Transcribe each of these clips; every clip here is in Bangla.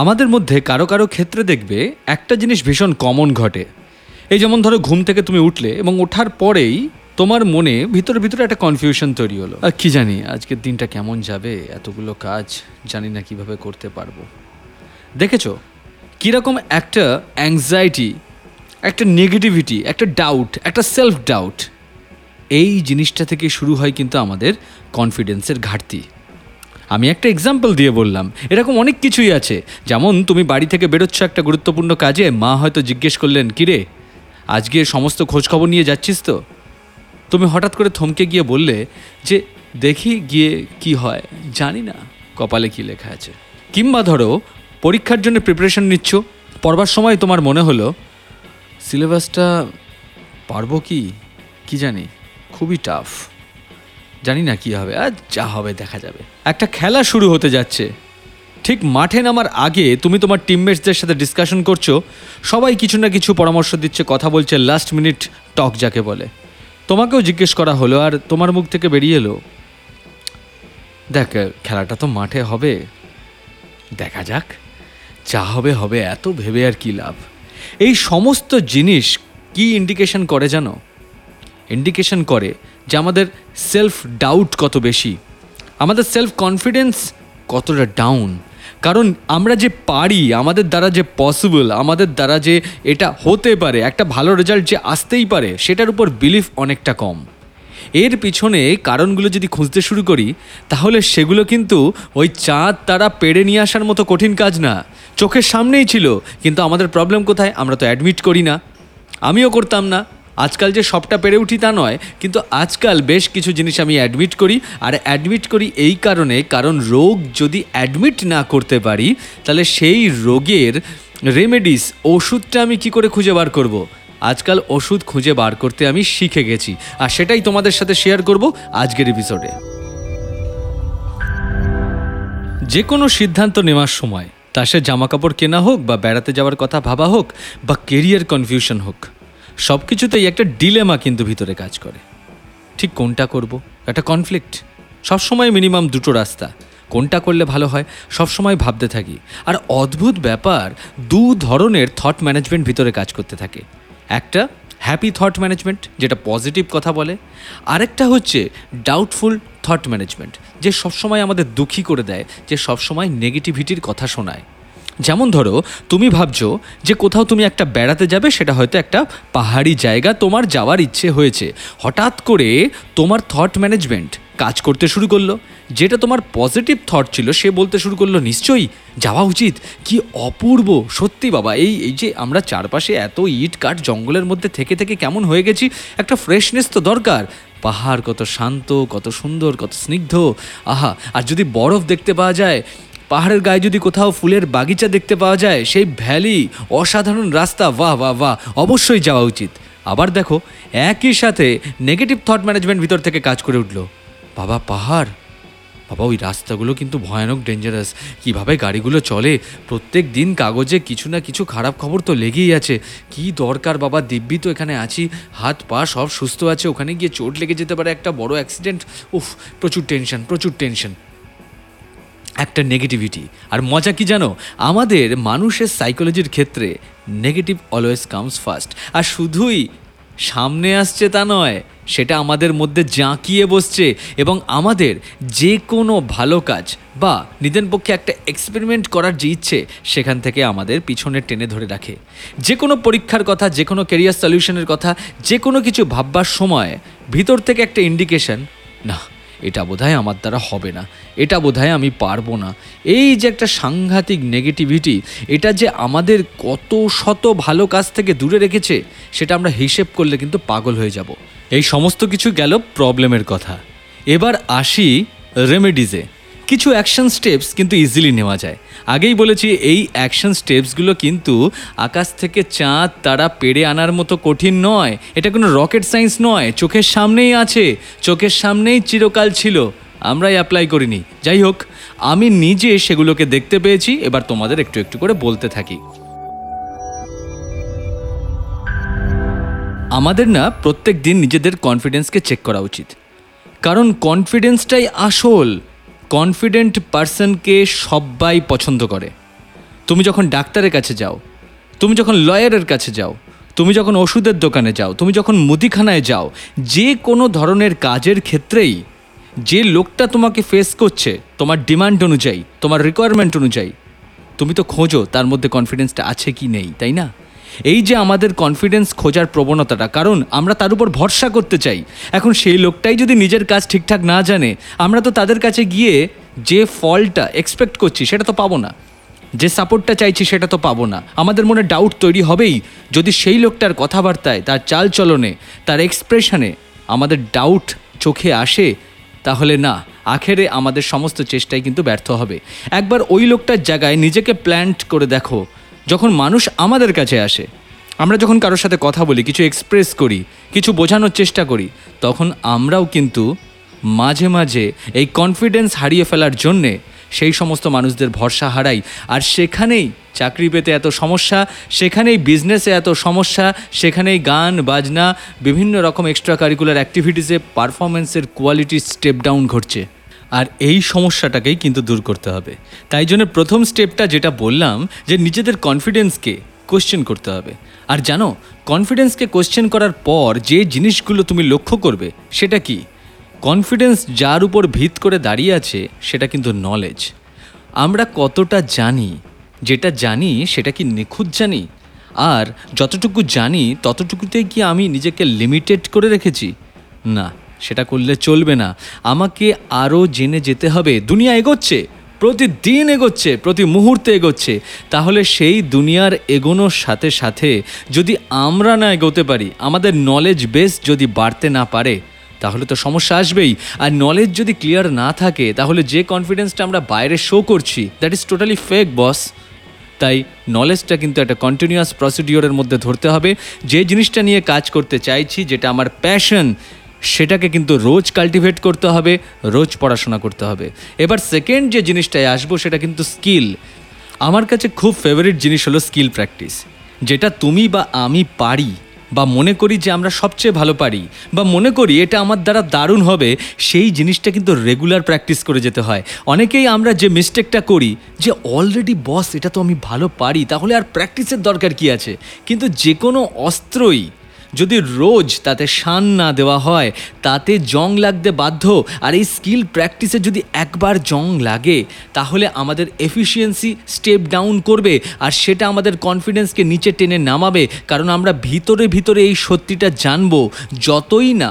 আমাদের মধ্যে কারও কারও ক্ষেত্রে দেখবে একটা জিনিস ভীষণ কমন ঘটে। এই যেমন ধরো ঘুম থেকে তুমি উঠলে এবং ওঠার পরেই তোমার মনে ভিতরে ভিতরে একটা কনফিউশন তৈরি হলো। আর কি জানি আজকের দিনটা কেমন যাবে, এতগুলো কাজ, জানি না কীভাবে করতে পারব। দেখেছ? কীরকম একটা অ্যাংজাইটি একটা নেগেটিভিটি একটা ডাউট একটা সেলফ ডাউট এই জিনিসটা থেকে শুরু হয় কিন্তু আমাদের কনফিডেন্সের ঘাটতি। আমি একটা এক্সাম্পল দিয়ে বললাম। এরকম অনেক কিছুই আছে। যেমন তুমি বাড়ি থেকে বেরোচ্ছ একটা গুরুত্বপূর্ণ কাজে, মা হয়তো জিজ্ঞেস করলেন, কিরে, আজকে সমস্ত খোঁজখবর নিয়ে যাচ্ছিস তো? তুমি হঠাৎ করে থমকে গিয়ে বললে যে, দেখি গিয়ে কি হয়, জানি না। কপালে কি লেখা আছে? কিংবা ধরো, পরীক্ষার জন্য প্রিপারেশন নিচ্ছ, পড়বার সময় তোমার মনে হলো সিলেবাসটা পারব কি? কি জানি, খুবই টাফ জানি না কি হবে, আর যা হবে দেখা যাবে। একটা খেলা শুরু হতে যাচ্ছে। ঠিক মাঠে নামার আগে তুমি তোমার টিমমেটসদের সাথে ডিসকাশন করছ, সবাই কিছু না কিছু পরামর্শ দিচ্ছে, কথা বলছে লাস্ট মিনিট টক যাকে বলে। তোমাকেও জিজ্ঞেস করা হলো, আর তোমার মুখ থেকে বেরিয়ে এলো। দেখ, খেলাটা তো মাঠে হবে। দেখা যাক, যা হবে হবে, এত ভেবে আর কি লাভ। এই সমস্ত জিনিস কি ইন্ডিকেশন করে জানো? ইন্ডিকেশন করে যে আমাদের সেলফ ডাউট কত বেশি, আমাদের সেলফ কনফিডেন্স কতটা ডাউন কারণ আমরা যে পারি, আমাদের দ্বারা যে পসিবল আমাদের দ্বারা যে এটা হতে পারে, একটা ভালো রেজাল্ট যে আসতেই পারে, সেটার উপর বিলিফ অনেকটা কম। এর পিছনে কারণগুলো যদি খুঁজতে শুরু করি, তাহলে সেগুলো কিন্তু ওই চাঁদ তারা পেড়ে নিয়ে আসার মতো কঠিন কাজ না। চোখের সামনেই ছিল, কিন্তু আমাদের প্রবলেম কোথায়? আমরা তো অ্যাডমিট করি না। আমিও করতাম না। আজকাল যে সবটা পেরে উঠি তা নয়, কিন্তু আজকাল বেশ কিছু জিনিস আমি অ্যাডমিট করি, আর অ্যাডমিট করি এই কারণে, কারণ রোগ যদি অ্যাডমিট না করতে পারি, তাহলে সেই রোগের রেমেডিস ওষুধটা আমি কি করে খুঁজে বার করব। আজকাল ওষুধ খুঁজে বার করতে আমি শিখে গেছি, আর সেটাই তোমাদের সাথে শেয়ার করব আজকের এপিসোডে যে কোনো সিদ্ধান্ত নেওয়ার সময়, তা সে জামাকাপড় কেনা হোক বা বেড়াতে যাওয়ার কথা ভাবা হোক বা কেরিয়ার কনফিউশন হোক সব কিছুতেই একটা ডিলেমা কিন্তু ভিতরে কাজ করে। ঠিক কোনটা করব? একটা কনফ্লিক্ট সবসময় মিনিমাম দুটো রাস্তা। কোনটা করলে ভালো হয়? সবসময় ভাবতে থাকি। আর অদ্ভুত ব্যাপার, দু ধরনের থট ম্যানেজমেন্ট ভিতরে কাজ করতে থাকে। একটা হ্যাপি থট ম্যানেজমেন্ট যেটা পজিটিভ কথা বলে। আরেকটা হচ্ছে ডাউটফুল থট ম্যানেজমেন্ট যে সবসময় আমাদের দুঃখী করে দেয়, যে সবসময় নেগেটিভিটির কথা শোনায়। যেমন ধরো, তুমি ভাবছ যে কোথাও তুমি একটা বেড়াতে যাবে, সেটা হয়তো একটা পাহাড়ি জায়গা তোমার যাওয়ার ইচ্ছে হয়েছে। হঠাৎ করে তোমার থট ম্যানেজমেন্ট কাজ করতে শুরু করল। যেটা তোমার পজিটিভ থট ছিল, সে বলতে শুরু করল, নিশ্চয়ই যাওয়া উচিত। কি অপূর্ব, সত্যি বাবা, এই এই যে আমরা চারপাশে এত ইট কাঠ জঙ্গলের মধ্যে থেকে থেকে কেমন হয়ে গেছি, একটা ফ্রেশনেস তো দরকার। পাহাড় কত শান্ত, কত সুন্দর, কত স্নিগ্ধ। আহা, আর যদি বরফ দেখতে পাওয়া যায় পাহাড়ের গায়ে যদি কোথাও ফুলের বাগিচা দেখতে পাওয়া যায়, সেই ভ্যালি, অসাধারণ রাস্তা, বাহ বাহ বাহ, অবশ্যই যাওয়া উচিত। আবার দেখো, একই সাথে নেগেটিভ থট ম্যানেজমেন্ট ভিতর থেকে কাজ করে উঠল। বাবা, পাহাড়? বাবা, ওই রাস্তাগুলো কিন্তু ভয়ানক ডেঞ্জারাস কীভাবে গাড়িগুলো চলে? প্রত্যেক দিন কাগজে কিছু না কিছু খারাপ খবর তো লেগেই আছে। কি দরকার বাবা, দিব্যি তো এখানে আছি। হাত, পা সব সুস্থ আছে। ওখানে গিয়ে চোট লেগে যেতে পারে একটা বড় অ্যাক্সিডেন্ট উফ, প্রচুর টেনশন প্রচুর টেনশন একটা নেগেটিভিটি আর মজা কি জানো? আমাদের মানুষের সাইকোলজির ক্ষেত্রে নেগেটিভ অলওয়েজ কামস ফার্স্ট আর শুধুই সামনে আসছে তা নয়, সেটা আমাদের মধ্যে জাঁকিয়ে বসছে এবং আমাদের যে কোনো ভালো কাজ বা নিদেন পক্ষে একটা এক্সপেরিমেন্ট করার যে ইচ্ছে, সেখান থেকে আমাদের পিছনে টেনে ধরে রাখে। যে কোনো পরীক্ষার কথা যে কোনো কেরিয়ার সলিউশনের কথা যে কোনো কিছু ভাববার সময় ভিতর থেকে একটা ইন্ডিকেশন না এটা বোধহয় আমার দ্বারা হবে না, এটা বোধহয় আমি পারব না। এই যে একটা সাংঘাতিক নেগেটিভিটি এটা যে আমাদের কত শত ভালো কাজ থেকে দূরে রেখেছে, সেটা আমরা হিসেব করলে কিন্তু পাগল হয়ে যাব। এই সমস্ত কিছু গেল প্রবলেমের কথা। এবার আসি রেমেডিজে কিছু অ্যাকশন স্টেপস কিন্তু ইজিলি নেওয়া যায়। আগেই বলেছি, এই অ্যাকশন স্টেপসগুলো কিন্তু আকাশ থেকে চাঁদ, তারা পেরে আনার মতো কঠিন নয়। এটা কোনো রকেট সায়েন্স নয়। চোখের সামনেই আছে। চোখের সামনেই চিরকাল ছিল। আমরাই অ্যাপ্লাই করিনি। যাই হোক, আমি নিজে সেগুলোকে দেখতে পেয়েছি। এবার তোমাদের একটু একটু করে বলতে থাকি। আমাদের না প্রত্যেক দিন নিজেদের কনফিডেন্সকে চেক করা উচিত। কারণ কনফিডেন্সটাই আসল। কনফিডেন্ট পার্সনকে সবাই পছন্দ করে। তুমি যখন ডাক্তারের কাছে যাও, তুমি যখন লয়ারের কাছে যাও, তুমি যখন ওষুধের দোকানে যাও, তুমি যখন মুদিখানায় যাও, যে কোনো ধরনের কাজের ক্ষেত্রেই যে লোকটা তোমাকে ফেস করছে, তোমার ডিমান্ড অনুযায়ী, তোমার রিকোয়ারমেন্ট অনুযায়ী, তুমি তো খোঁজো তার মধ্যে কনফিডেন্সটা আছে কি নেই, তাই না? এই যে আমাদের কনফিডেন্স খোঁজার প্রবণতাটা, কারণ আমরা তার উপর ভরসা করতে চাই। এখন সেই লোকটাই যদি নিজের কাজ ঠিকঠাক না জানে, আমরা তো তাদের কাছে গিয়ে যে ফলটা এক্সপেক্ট করছি সেটা তো পাবো না। যে সাপোর্টটা চাইছি সেটা তো পাবো না। আমাদের মনে ডাউট তৈরি হবেই যদি সেই লোকটার কথাবার্তায়, তার চালচলনে তার এক্সপ্রেশনে আমাদের ডাউট চোখে আসে, তাহলে না, আখেরে আমাদের সমস্ত চেষ্টাই কিন্তু ব্যর্থ হবে। একবার ওই লোকটার জায়গায় নিজেকে প্ল্যান্ট করে দেখো। যখন মানুষ আমাদের কাছে আসে, আমরা যখন কারোর সাথে কথা বলি, কিছু এক্সপ্রেস করি, কিছু বোঝানোর চেষ্টা করি, তখন আমরাও কিন্তু মাঝে মাঝে এই কনফিডেন্স হারিয়ে ফেলার জন্যে সেই সমস্ত মানুষদের ভরসা হারাই। আর সেখানেই চাকরি পেতে এত সমস্যা, সেখানেই বিজনেসে এত সমস্যা, সেখানেই গান, বাজনা, বিভিন্ন রকম এক্সট্রা কারিকুলার অ্যাক্টিভিটিসে পারফরমেন্সের কোয়ালিটি স্টেপ ডাউন ঘটছে। আর এই সমস্যাটাকেই কিন্তু দূর করতে হবে। তাই জন্য প্রথম স্টেপটা যেটা বললাম, যে নিজেদের কনফিডেন্সকে কোশ্চেন করতে হবে। আর জানো কনফিডেন্সকে কোশ্চেন করার পর যে জিনিসগুলো তুমি লক্ষ্য করবে, সেটা কি? কনফিডেন্স যার উপর ভিত করে দাঁড়িয়ে আছে, সেটা কিন্তু নলেজ আমরা কতটা জানি, যেটা জানি, সেটা কি নিখুঁত জানি? আর যতটুকু জানি, ততটুকুতেই কি আমি নিজেকে লিমিটেড করে রেখেছি? না। সেটা করলে চলবে না। আমাকে আরও জেনে যেতে হবে, দুনিয়া এগোচ্ছে, প্রতিদিন এগোচ্ছে, প্রতি মুহূর্তে এগোচ্ছে। তাহলে সেই দুনিয়ার এগোনোর সাথে সাথে যদি আমরা না এগোতে পারি, আমাদের নলেজ বেস যদি বাড়তে না পারে, তাহলে তো সমস্যা আসবেই। আর নলেজ যদি ক্লিয়ার না থাকে, তাহলে যে কনফিডেন্সটা আমরা বাইরে শো করছি that is totally fake boss তাই নলেজটা কিন্তু একটা কন্টিনিউয়াস প্রসিডিওরের মধ্যে ধরতে হবে। যে জিনিসটা নিয়ে কাজ করতে চাইছি, যেটা আমার প্যাশন সেটাকে কিন্তু রোজ কাল্টিভেট করতে হবে, রোজ পড়াশোনা করতে হবে। এবার সেকেন্ড যে জিনিসটায় আসব সেটা কিন্তু স্কিল আমার কাছে খুব ফেভারিট জিনিস হলো স্কিল প্র্যাকটিস যেটা তুমি বা আমি পারি বা মনে করি যে আমরা সবচেয়ে ভালো পারি বা মনে করি এটা আমার দ্বারা দারুণ হবে, সেই জিনিসটা কিন্তু রেগুলার প্র্যাকটিস করে যেতে হয়। অনেকেই আমরা যে মিস্টেকটা করি, যে অলরেডি বস এটা তো আমি ভালো পারি, তাহলে আর প্র্যাকটিসের দরকার কি আছে? কিন্তু যে কোনো অস্ত্রই যদি রোজ তাতে শান না দেওয়া হয়, তাতে জং লাগতে বাধ্য, আর এই স্কিল প্র্যাকটিসে যদি একবার জং লাগে, তাহলে আমাদের এফিসিয়েন্সি স্টেপ ডাউন করবে, আর সেটা আমাদের কনফিডেন্সকে নিচে টেনে নামাবে, কারণ আমরা ভিতরে ভিতরে এই সত্যিটা জানব, যতই না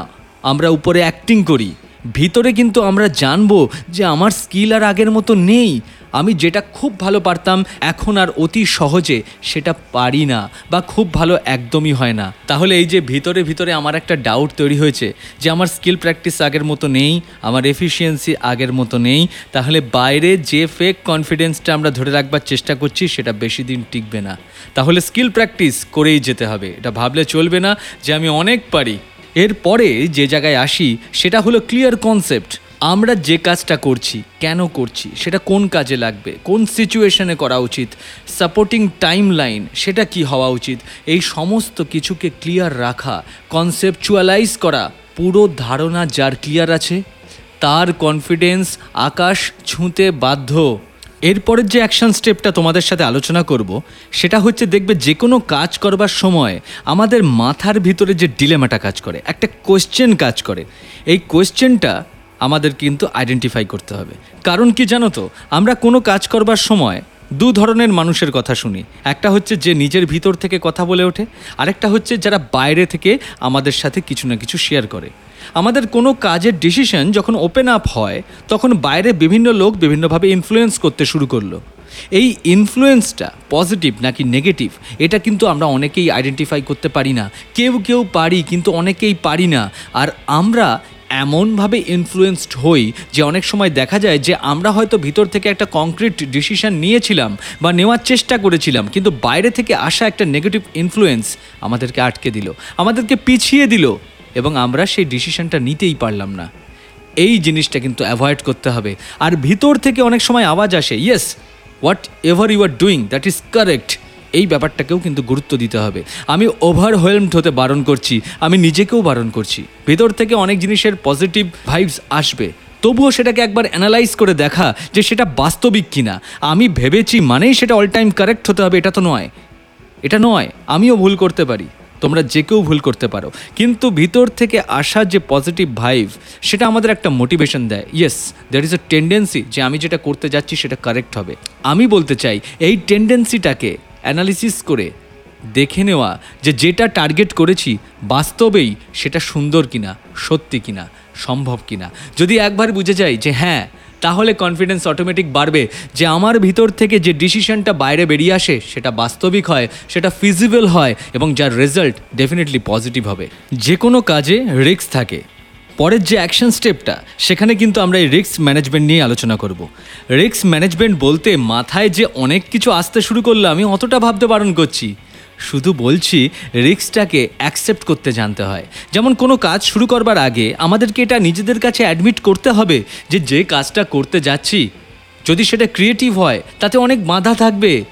আমরা উপরে অ্যাক্টিং করি। ভিতরে কিন্তু আমরা জানব যে আমার স্কিল আর আগের মতো নেই। আমি যেটা খুব ভালো পারতাম, এখন আর অতি সহজে সেটা পারি না বা খুব ভালো একদমই হয় না। তাহলে এই যে ভিতরে ভিতরে আমার একটা ডাউট তৈরি হয়েছে যে আমার স্কিল প্র্যাকটিস আগের মতো নেই, আমার এফিসিয়েন্সি আগের মতো নেই, তাহলে বাইরে যে ফেক কনফিডেন্সটা আমরা ধরে রাখবার চেষ্টা করছি, সেটা বেশি দিন টিকবে না। তাহলে স্কিল প্র্যাকটিস করেই যেতে হবে। এটা ভাবলে চলবে না যে আমি অনেক পারি। এরপরে যে জায়গায় আসি, সেটা হলো ক্লিয়ার কনসেপ্ট আমরা যে কাজটা করছি, কেন করছি, সেটা কোন কাজে লাগবে, কোন সিচুয়েশনে করা উচিত সাপোর্টিং টাইম লাইন সেটা কি হওয়া উচিত, এই সমস্ত কিছুকে ক্লিয়ার রাখা কনসেপচুয়ালাইজ করা, পুরো ধারণা যার ক্লিয়ার আছে, তার কনফিডেন্স আকাশ ছুঁতে বাধ্য। এরপরের যে অ্যাকশন স্টেপটা তোমাদের সাথে আলোচনা করব, সেটা হচ্ছে দেখবে যে কোনো কাজ করবার সময় আমাদের মাথার ভিতরে যে ডিলেমাটা কাজ করে, একটা কোয়েশ্চেন কাজ করে। এই কোয়েশ্চেনটা আমাদের কিন্তু আইডেন্টিফাই করতে হবে। কারণ কি জানো তো, আমরা কোনো কাজ করবার সময় দু ধরনের মানুষের কথা শুনি। একটা হচ্ছে যে নিজের ভিতর থেকে কথা বলে ওঠে, আরেকটা হচ্ছে যারা বাইরে থেকে আমাদের সাথে কিছু না কিছু শেয়ার করে। আমাদের কোনো কাজের ডিসিশন যখন ওপেন আপ হয়, তখন বাইরে বিভিন্ন লোক বিভিন্নভাবে ইনফ্লুয়েন্স করতে শুরু করল। এই ইনফ্লুয়েন্সটা পজিটিভ নাকি নেগেটিভ এটা কিন্তু আমরা অনেকেই আইডেন্টিফাই করতে পারি না। কেউ কেউ পারি, কিন্তু অনেকেই পারি না। আর আমরা এমনভাবে ইনফ্লুয়েসড হই যে অনেক সময় দেখা যায় যে আমরা হয়তো ভিতর থেকে একটা কংক্রিট ডিসিশন নিয়েছিলাম বা নেওয়ার চেষ্টা করেছিলাম, কিন্তু বাইরে থেকে আসা একটা নেগেটিভ ইনফ্লুয়েন্স আমাদেরকে আটকে দিল, আমাদেরকে পিছিয়ে দিল, এবং আমরা সেই ডিসিশনটা নিতেই পারলাম না। এই জিনিসটা কিন্তু অ্যাভয়েড করতে হবে। আর ভিতর থেকে অনেক সময় আওয়াজ আসে yes whatever you are doing that is correct এই ব্যাপারটাকেও কিন্তু গুরুত্ব দিতে হবে। আমি ওভারওয়েলমড হতে বারণ করছি, আমি নিজেকেও বারণ করছি। ভিতর থেকে অনেক জিনিসের পজিটিভ ভাইবস আসবে। তবুও সেটাকে একবার অ্যানালাইজ করে দেখা যে সেটা বাস্তবিক কিনা। আমি ভেবেছি মানেই সেটা অল টাইম কারেক্ট হতে হবে, এটা তো নয়। এটা নয়, আমিও ভুল করতে পারি। তোমরা যে কেউ ভুল করতে পারো। কিন্তু ভিতর থেকে আসা যে পজিটিভ ভাইভ সেটা আমাদের একটা মোটিভেশন দেয়। Yes there is a tendency যে আমি যেটা করতে যাচ্ছি সেটা কারেক্ট হবে। আমি বলতে চাই, এই টেন্ডেন্সিটাকে অ্যানালিসিস করে দেখে নেওয়া যে যেটা টার্গেট করেছি বাস্তবেই সেটা সুন্দর কিনা, সত্যি কিনা, সম্ভব কিনা। যদি একবার বুঝে যাই যে হ্যাঁ তাহলে কনফিডেন্স অটোমেটিক বাড়বে যে আমার ভিতর থেকে যে ডিসিশনটা বাইরে বেরিয়ে আসে সেটা বাস্তবিক হয়, সেটা ফিজিবল হয় এবং যার রেজাল্ট ডেফিনেটলি পজিটিভ হবে। যে কোনো কাজে রিস্ক থাকে। পরের যে অ্যাকশন স্টেপটা সেখানে কিন্তু আমরা এই রিস্ক ম্যানেজমেন্ট নিয়ে আলোচনা করব। রিস্ক ম্যানেজমেন্ট বলতে মাথায় যে অনেক কিছু আসতে শুরু করল আমি অতটা ভাবতে বারণ করছি। শুধু বলছি রিস্কটাকে অ্যাকসেপ্ট করতে জানতে হয়। যেমন কোনো কাজ শুরু করবার আগে আমাদেরকে এটা নিজেদের কাছে অ্যাডমিট করতে হবে যে যে কাজটা করতে যাচ্ছি, যদি সেটা ক্রিয়েটিভ হয়, তাতে অনেক বাধা থাকবে।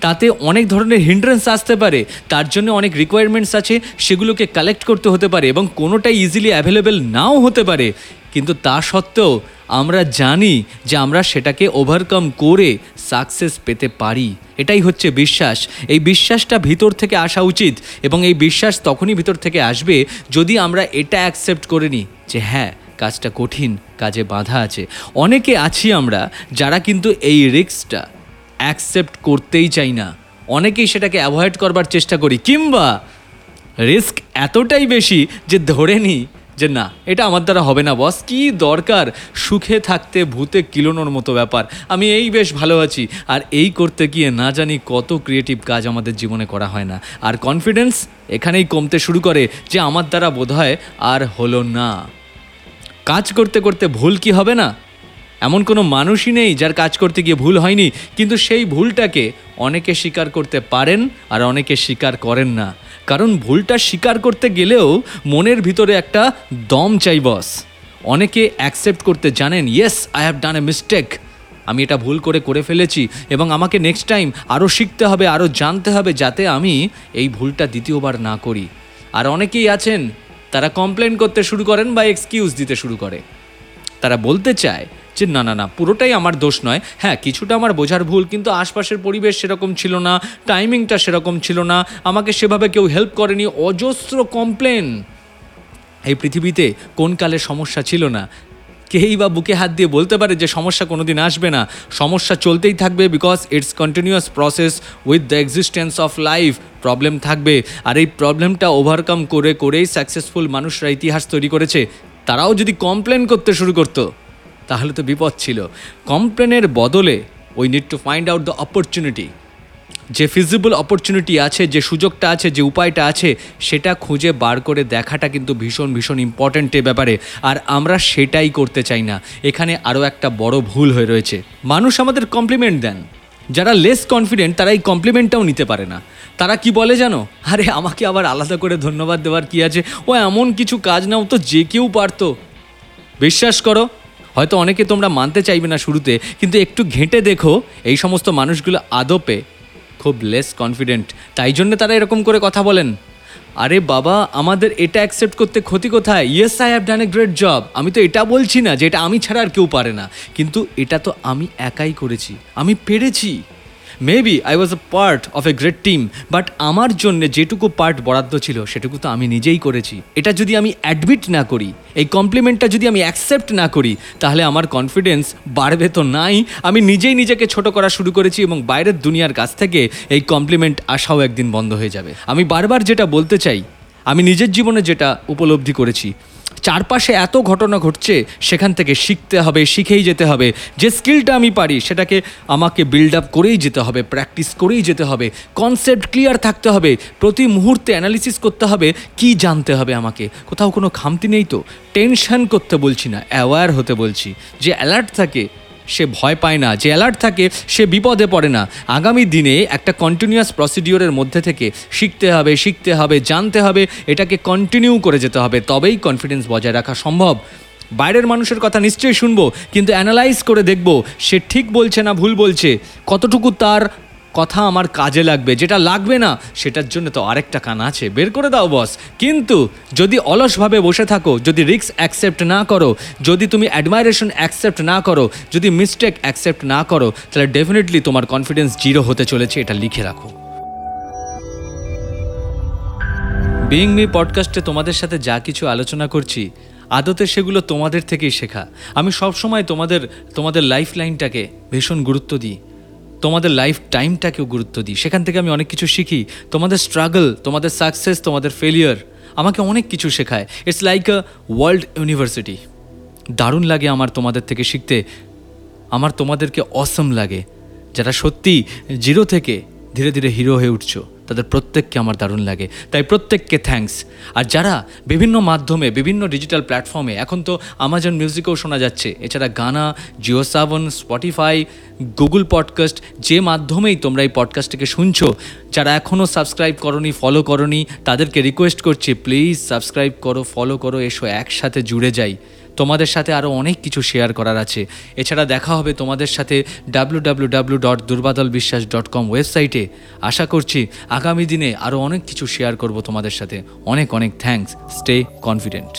তাতে অনেক ধরনের হিন্ড্রেন্স আসতে পারে। তার জন্য অনেক রিকোয়ারমেন্টস আছে, সেগুলোকে কালেক্ট করতে হতে পারে এবং কোনোটাই ইজিলি অ্যাভেলেবেল নাও হতে পারে। কিন্তু তা সত্ত্বেও আমরা জানি যে আমরা সেটাকে ওভারকাম করে সাকসেস পেতে পারি। এটাই হচ্ছে বিশ্বাস। এই বিশ্বাসটা ভিতর থেকে আসা উচিত এবং এই বিশ্বাস তখনই ভিতর থেকে আসবে যদি আমরা এটা অ্যাকসেপ্ট করে নিই যে হ্যাঁ কাজটা কঠিন, কাজে বাধা আছে। অনেকে আছি আমরা যারা কিন্তু এই রিস্কটা অ্যাকসেপ্ট করতেই চাই না। অনেকেই সেটাকে অ্যাভয়েড করবার চেষ্টা করি, কিংবা রিস্ক এতটাই বেশি যে ধরে নিই যে না, এটা আমার দ্বারা হবে না বস কি দরকার? সুখে থাকতে ভূতে কিলোনোর মতো ব্যাপার। আমি এই বেশ ভালো আছি। আর এই করতে গিয়ে না জানি কত ক্রিয়েটিভ কাজ আমাদের জীবনে করা হয় না। আর কনফিডেন্স এখানেই কমতে শুরু করে যে আমার দ্বারা বোধহয় আর হলো না। কাজ করতে করতে ভুল কি হবে না? এমন কোনো মানুষই নেই যার কাজ করতে গিয়ে ভুল হয়নি, কিন্তু সেই ভুলটাকে অনেকে স্বীকার করতে পারেন আর অনেকে স্বীকার করেন না। কারণ ভুলটা স্বীকার করতে গেলেও মনের ভিতরে একটা দম চাই, বস। অনেকে অ্যাকসেপ্ট করতে জানেন yes I have done a mistake আমি এটা ভুল করে করে ফেলেছি এবং আমাকে নেক্সট টাইম আরও শিখতে হবে আরও জানতে হবে যাতে আমি এই ভুলটা দ্বিতীয়বার না করি। আর অনেকেই আছেন, তারা কমপ্লেন করতে শুরু করেন বা এক্সকিউজ দিতে শুরু করে। তারা বলতে চায় যে না না না, পুরোটাই আমার দোষ নয়। হ্যাঁ কিছুটা আমার বোঝার ভুল, কিন্তু আশপাশের পরিবেশ সেরকম ছিল না টাইমিংটা সেরকম ছিল না, আমাকে সেভাবে কেউ হেল্প করেনি, অজস্র কমপ্লেন এই পৃথিবীতে কোন কালে সমস্যা ছিল না? কেই বা বুকে হাত দিয়ে বলতে পারে যে সমস্যা কোনো দিন আসবে না। সমস্যা চলতেই থাকবে because it's continuous process with the existence of life problem থাকবে। আর এই প্রবলেমটা ওভারকাম করে, করেই সাকসেসফুল মানুষরা ইতিহাস তৈরি করেছে। তারাও যদি কমপ্লেন করতে শুরু করতো। তাহলে তো বিপদ ছিল। কমপ্লেনের বদলে we need to find out the opportunity যে ফিজিবল অপরচুনিটি আছে, যে সুযোগটা আছে, যে উপায়টা আছে, সেটা খুঁজে বার করে দেখাটা কিন্তু ভীষণ ভীষণ ইম্পর্ট্যান্ট এ ব্যাপারে। আর আমরা সেটাই করতে চাই না। এখানে আরও একটা বড় ভুল হয়ে রয়েছে। মানুষ আমাদের কমপ্লিমেন্ট দেন। যারা লেস কনফিডেন্ট তারা এই কমপ্লিমেন্টটাও নিতে পারে না। তারা কি বলে জানো? আরে, আমাকে আবার আলাদা করে ধন্যবাদ দেওয়ার কি আছে? ও এমন কিছু কাজ নাও তো যে কেউ পারতো। বিশ্বাস করো হয়তো অনেকে তোমরা মানতে চাইবে না শুরুতে, কিন্তু একটু ঘেঁটে দেখো, এই সমস্ত মানুষগুলো আদপে, খুব লেস কনফিডেন্ট তাই জন্য তারা এরকম করে কথা বলেন। আরে বাবা, আমাদের এটা অ্যাকসেপ্ট করতে ক্ষতি কোথায়? Yes I have done a great job আমি তো এটা বলছি না যে এটা আমি ছাড়া আর কেউ পারে না। কিন্তু এটা তো আমি একাই করেছি। আমি পেরেছি। Maybe I was a part of a great team but আমার জন্য যেটুকু পার্ট বরাদ্দ ছিল, সেটুকু তো আমি নিজেই করেছি। এটা যদি আমি অ্যাডমিট না করি, এই কমপ্লিমেন্টটা যদি আমি অ্যাকসেপ্ট না করি, তাহলে আমার কনফিডেন্স বাড়বে তো নাই। আমি নিজেই নিজেকে ছোট করা শুরু করেছি এবং বাইরের দুনিয়ার কাছ থেকে এই কমপ্লিমেন্ট আসাও একদিন বন্ধ হয়ে যাবে। আমি বারবার যেটা বলতে চাই, আমি নিজের জীবনে যেটা উপলব্ধি করেছি চারপাশে এত ঘটনা ঘটছে, সেখান থেকে শিখতে হবে, শিখেই যেতে হবে। যে স্কিলটা আমি পারি, সেটাকে আমাকে বিল্ড আপ করেই যেতে হবে প্র্যাকটিস করেই যেতে হবে কনসেপ্ট ক্লিয়ার থাকতে হবে, প্রতি মুহূর্তে অ্যানালিসিস করতে হবে, কি জানতে হবে আমাকে? কোথাও কোনো খামতি নেই তো? টেনশন করতে বলছি না অ্যাওয়্যার হতে বলছি। যে অ্যালার্ট থাকে সে ভয় পায় না, যে অ্যালার্ট থাকে সে বিপদে পড়ে না। আগামী দিনে একটা কন্টিনিউয়াস প্রসিডিওরের মধ্যে থেকে শিখতে হবে শিখতে হবে, জানতে হবে, এটাকে কন্টিনিউ করে যেতে হবে, তবেই কনফিডেন্স বজায় রাখা সম্ভব। বাইরের মানুষের কথা নিশ্চয়ই শুনব, কিন্তু অ্যানালাইজ করে দেখব, সে ঠিক বলছে না ভুল বলছে, কতটুকু তার কথা আমার কাজে লাগবে, যেটা লাগবে না, সেটার জন্য তো আরেকটা কান আছে। বের করে দাও, বস। কিন্তু যদি অলসভাবে বসে থাকো, যদি রিস্ক অ্যাকসেপ্ট না করো, যদি তুমি অ্যাডমাইরেশন অ্যাকসেপ্ট না করো, যদি মিস্টেক অ্যাকসেপ্ট না করো, তাহলে ডেফিনেটলি তোমার কনফিডেন্স জিরো হতে চলেছে, এটা লিখে রাখো। বিইং মি পডকাস্টে তোমাদের সাথে যা কিছু আলোচনা করছি, আদতে সেগুলো তোমাদের থেকেই শেখা। আমি সবসময় তোমাদের তোমাদের লাইফ লাইনটাকে ভীষণ গুরুত্ব দিই। তোমাদের লাইফ টাইমটাকেও গুরুত্ব দিই। সেখান থেকে আমি অনেক কিছু শিখি। তোমাদের স্ট্রাগল তোমাদের সাকসেস তোমাদের ফেলিয়ার আমাকে অনেক কিছু শেখায়। It's like a world university দারুণ লাগে আমার তোমাদের থেকে শিখতে। আমার তোমাদেরকে অসম লাগে। যারা সত্যি জিরো থেকে ধীরে ধীরে হিরো হয়ে উঠছো, তাদের প্রত্যেককে আমার দারুণ লাগে। তাই প্রত্যেককে থ্যাঙ্কস আর যারা বিভিন্ন মাধ্যমে, বিভিন্ন ডিজিটাল প্ল্যাটফর্মে এখন তো আমাজন মিউজিকেও শোনা যাচ্ছে। এছাড়া Gaana Jio Saavn Spotify Google podcast যে মাধ্যমেই তোমরা এই পডকাস্টটিকে শুনছো, যারা এখনও সাবস্ক্রাইব করনি ফলো করনি, তাদেরকে রিকোয়েস্ট করছি প্লিজ সাবস্ক্রাইব করো ফলো করো, এসো একসাথে জুড়ে যাই। তোমাদের সাথে আরও অনেক কিছু শেয়ার করার আছে। এছাড়া দেখা হবে তোমাদের সাথে ডাব্লু ডট দুর্বাদল বিশ্বাস ডট কম ওয়েবসাইটে আশা করছি আগামী দিনে আরও অনেক কিছু শেয়ার করব তোমাদের সাথে। অনেক অনেক থ্যাংকস স্টে কনফিডেন্ট